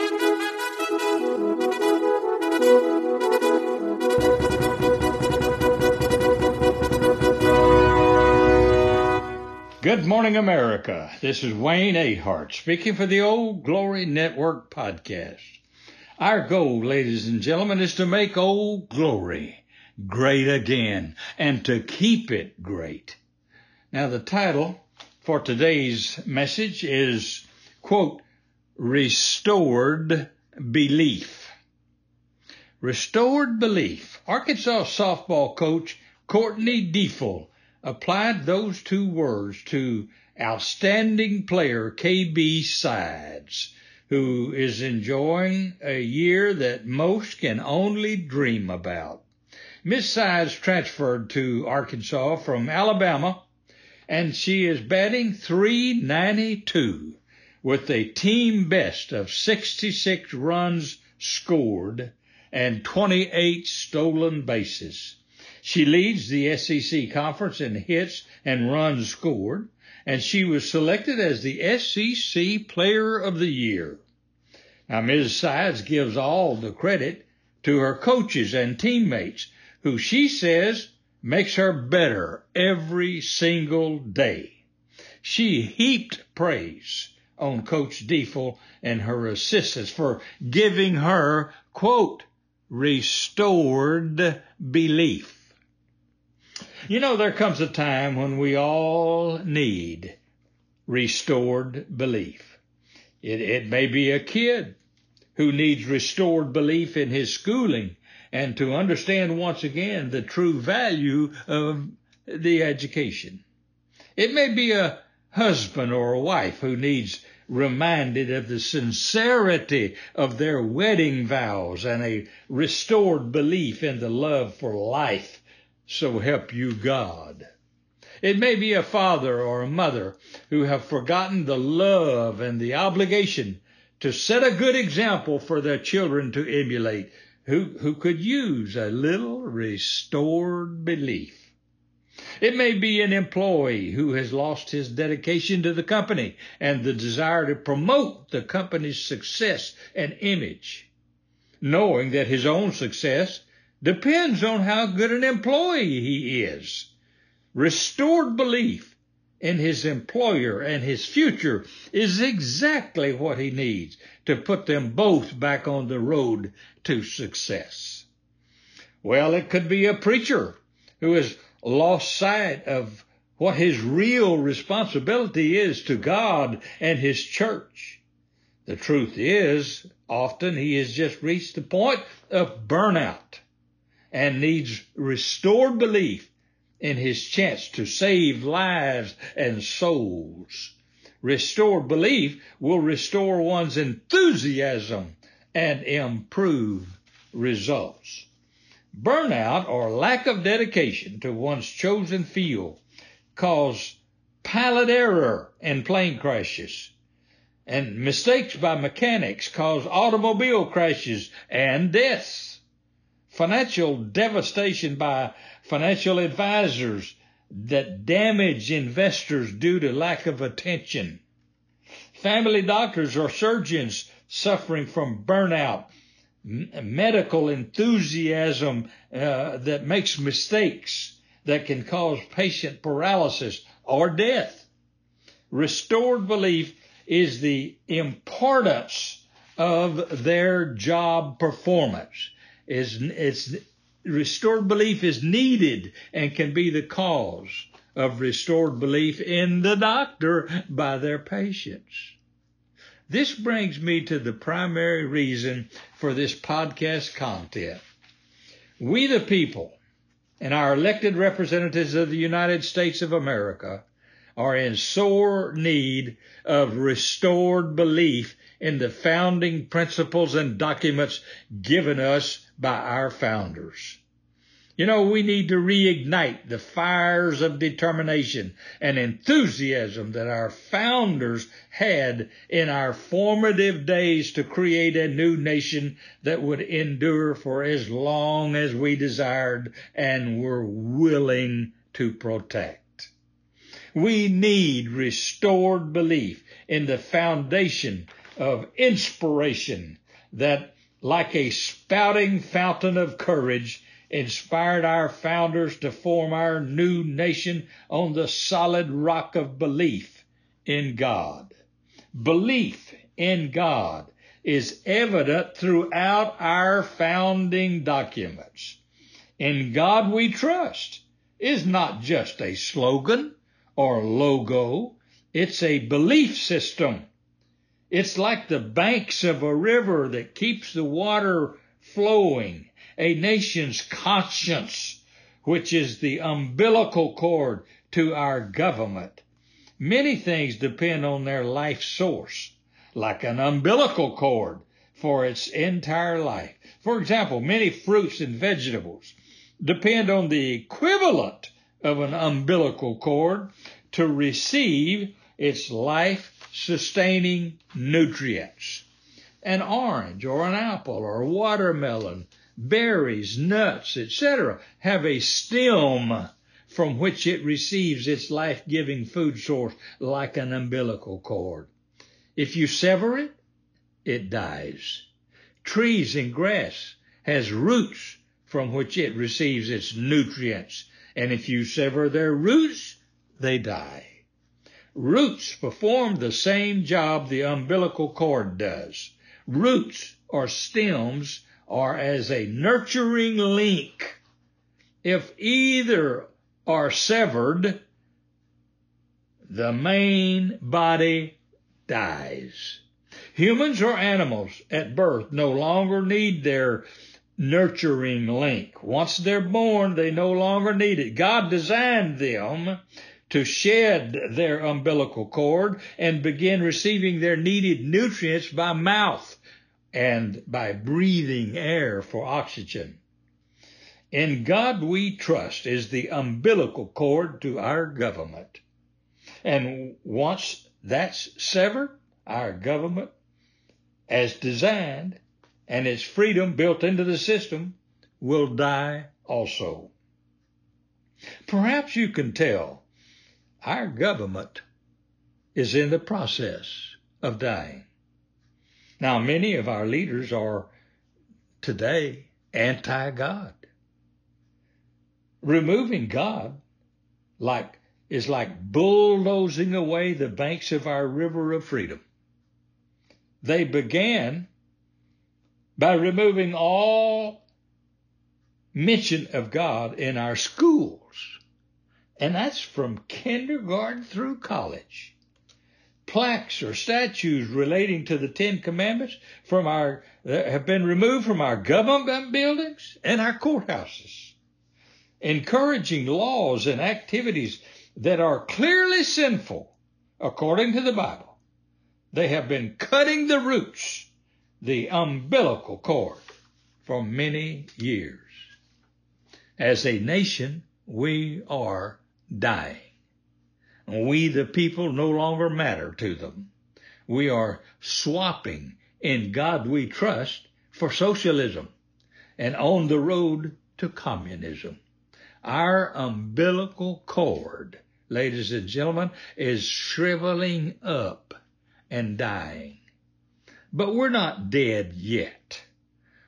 Good morning, America. This is Wayne Ahart speaking for the Old Glory Network podcast. Our goal, ladies and gentlemen, is to make Old Glory great again and to keep it great. Now, the title for today's message is, quote, Restored Belief. Restored Belief. Arkansas softball coach Courtney Deifel applied those two words to outstanding player KB Sides, who is enjoying a year that most can only dream about. Miss Sides transferred to Arkansas from Alabama, and she is batting 392 with a team best of 66 runs scored and 28 stolen bases. She leads the SEC conference in hits and runs scored, and she was selected as the SEC Player of the Year. Now, Ms. Sides gives all the credit to her coaches and teammates, who she says makes her better every single day. She heaped praise on Coach Deifel and her assistants for giving her, quote, restored belief. You know, there comes a time when we all need restored belief. It, it may be a kid who needs restored belief in his schooling and to understand once again the true value of the education. It may be a husband or a wife who needs reminded of the sincerity of their wedding vows and a restored belief in the love for life so help you God. It may be a father or a mother who have forgotten the love and the obligation to set a good example for their children to emulate, who, who could use a little restored belief. It may be an employee who has lost his dedication to the company and the desire to promote the company's success and image, knowing that his own success depends on how good an employee he is. Restored belief in his employer and his future is exactly what he needs to put them both back on the road to success. Well, it could be a preacher who has lost sight of what his real responsibility is to God and his church. The truth is, often he has just reached the point of burnout and needs restored belief in his chance to save lives and souls. Restored belief will restore one's enthusiasm and improve results. Burnout or lack of dedication to one's chosen field cause pilot error and plane crashes. And mistakes by mechanics cause automobile crashes and deaths financial devastation by financial advisors that damage investors due to lack of attention. Family doctors or surgeons suffering from burnout, medical enthusiasm uh, that makes mistakes that can cause patient paralysis or death. Restored belief is the importance of their job performance is it's restored belief is needed and can be the cause of restored belief in the doctor by their patients. This brings me to the primary reason for this podcast content. We the people and our elected representatives of the United States of America are in sore need of restored belief in the founding principles and documents given us by our founders. You know, we need to reignite the fires of determination and enthusiasm that our founders had in our formative days to create a new nation that would endure for as long as we desired and were willing to protect. We need restored belief in the foundation of inspiration that, like a spouting fountain of courage, inspired our founders to form our new nation on the solid rock of belief in God. Belief in God is evident throughout our founding documents. In God we trust is not just a slogan or logo. It's a belief system. It's like the banks of a river that keeps the water flowing, a nation's conscience, which is the umbilical cord to our government. Many things depend on their life source, like an umbilical cord for its entire life. For example, many fruits and vegetables depend on the equivalent of an umbilical cord to receive its life sustaining nutrients. An orange or an apple or a watermelon, berries, nuts, etc. have a stem from which it receives its life-giving food source like an umbilical cord. If you sever it, it dies. Trees and grass has roots from which it receives its nutrients. And if you sever their roots, they die. Roots perform the same job the umbilical cord does. Roots or stems are as a nurturing link. If either are severed, the main body dies. Humans or animals at birth no longer need their nurturing link. Once they're born, they no longer need it. God designed them to shed their umbilical cord and begin receiving their needed nutrients by mouth and by breathing air for oxygen. In God we trust is the umbilical cord to our government. And once that's severed, our government, as designed, and its freedom built into the system, will die also. Perhaps you can tell our government is in the process of dying. Now, many of our leaders are today anti-God. Removing God like is like bulldozing away the banks of our river of freedom. They began by removing all mention of God in our schools. And that's from kindergarten through college. Plaques or statues relating to the Ten Commandments from our have been removed from our government buildings and our courthouses, encouraging laws and activities that are clearly sinful according to the Bible. They have been cutting the roots, the umbilical cord, for many years. As a nation, we are dying. We, the people, no longer matter to them. We are swapping in God we trust for socialism and on the road to communism. Our umbilical cord, ladies and gentlemen, is shriveling up and dying. But we're not dead yet.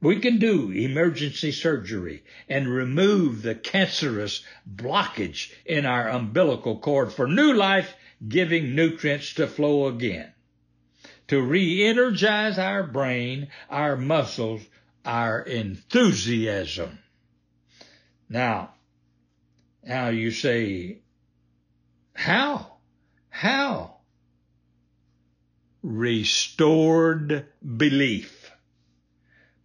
We can do emergency surgery and remove the cancerous blockage in our umbilical cord for new life giving nutrients to flow again. To re-energize our brain, our muscles, our enthusiasm. Now, now you say, how? How? Restored belief.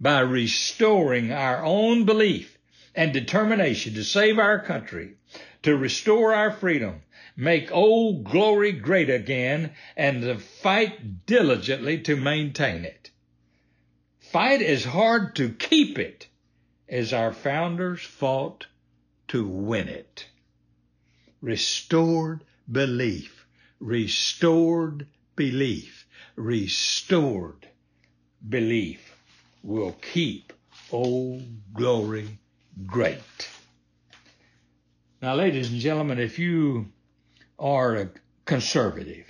By restoring our own belief and determination to save our country, to restore our freedom, make old glory great again, and to fight diligently to maintain it. Fight as hard to keep it as our founders fought to win it. Restored belief, restored belief, restored belief will keep Old Glory great. Now, ladies and gentlemen, if you are a conservative,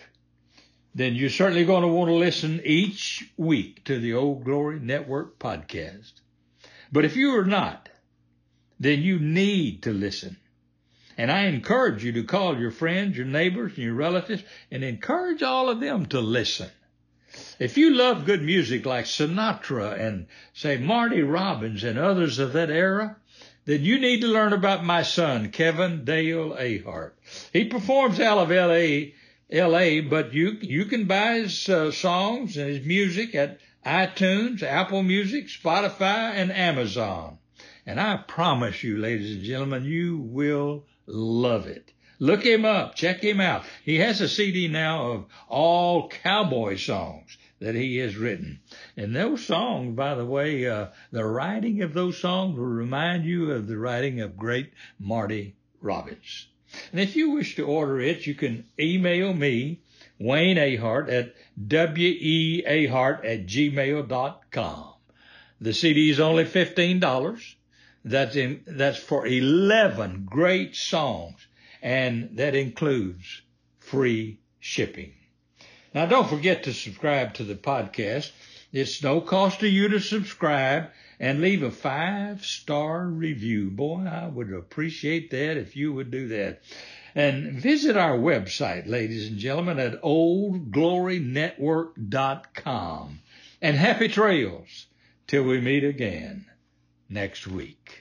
then you're certainly going to want to listen each week to the Old Glory Network podcast. But if you are not, then you need to listen. And I encourage you to call your friends, your neighbors, and your relatives and encourage all of them to listen. If you love good music like Sinatra and say Marty Robbins and others of that era, then you need to learn about my son, Kevin Dale Ahart. He performs out of LA, LA, but you, you can buy his uh, songs and his music at iTunes, Apple Music, Spotify, and Amazon. And I promise you, ladies and gentlemen, you will love it. Look him up. Check him out. He has a CD now of all cowboy songs that he has written. And those songs, by the way, uh, the writing of those songs will remind you of the writing of great Marty Robbins. And if you wish to order it, you can email me, Wayne Ahart, at weahart at gmail.com. The CD is only $15. That's in, that's for 11 great songs. And that includes free shipping. Now don't forget to subscribe to the podcast. It's no cost to you to subscribe and leave a five star review. Boy, I would appreciate that if you would do that. And visit our website, ladies and gentlemen, at oldglorynetwork.com. And happy trails till we meet again next week.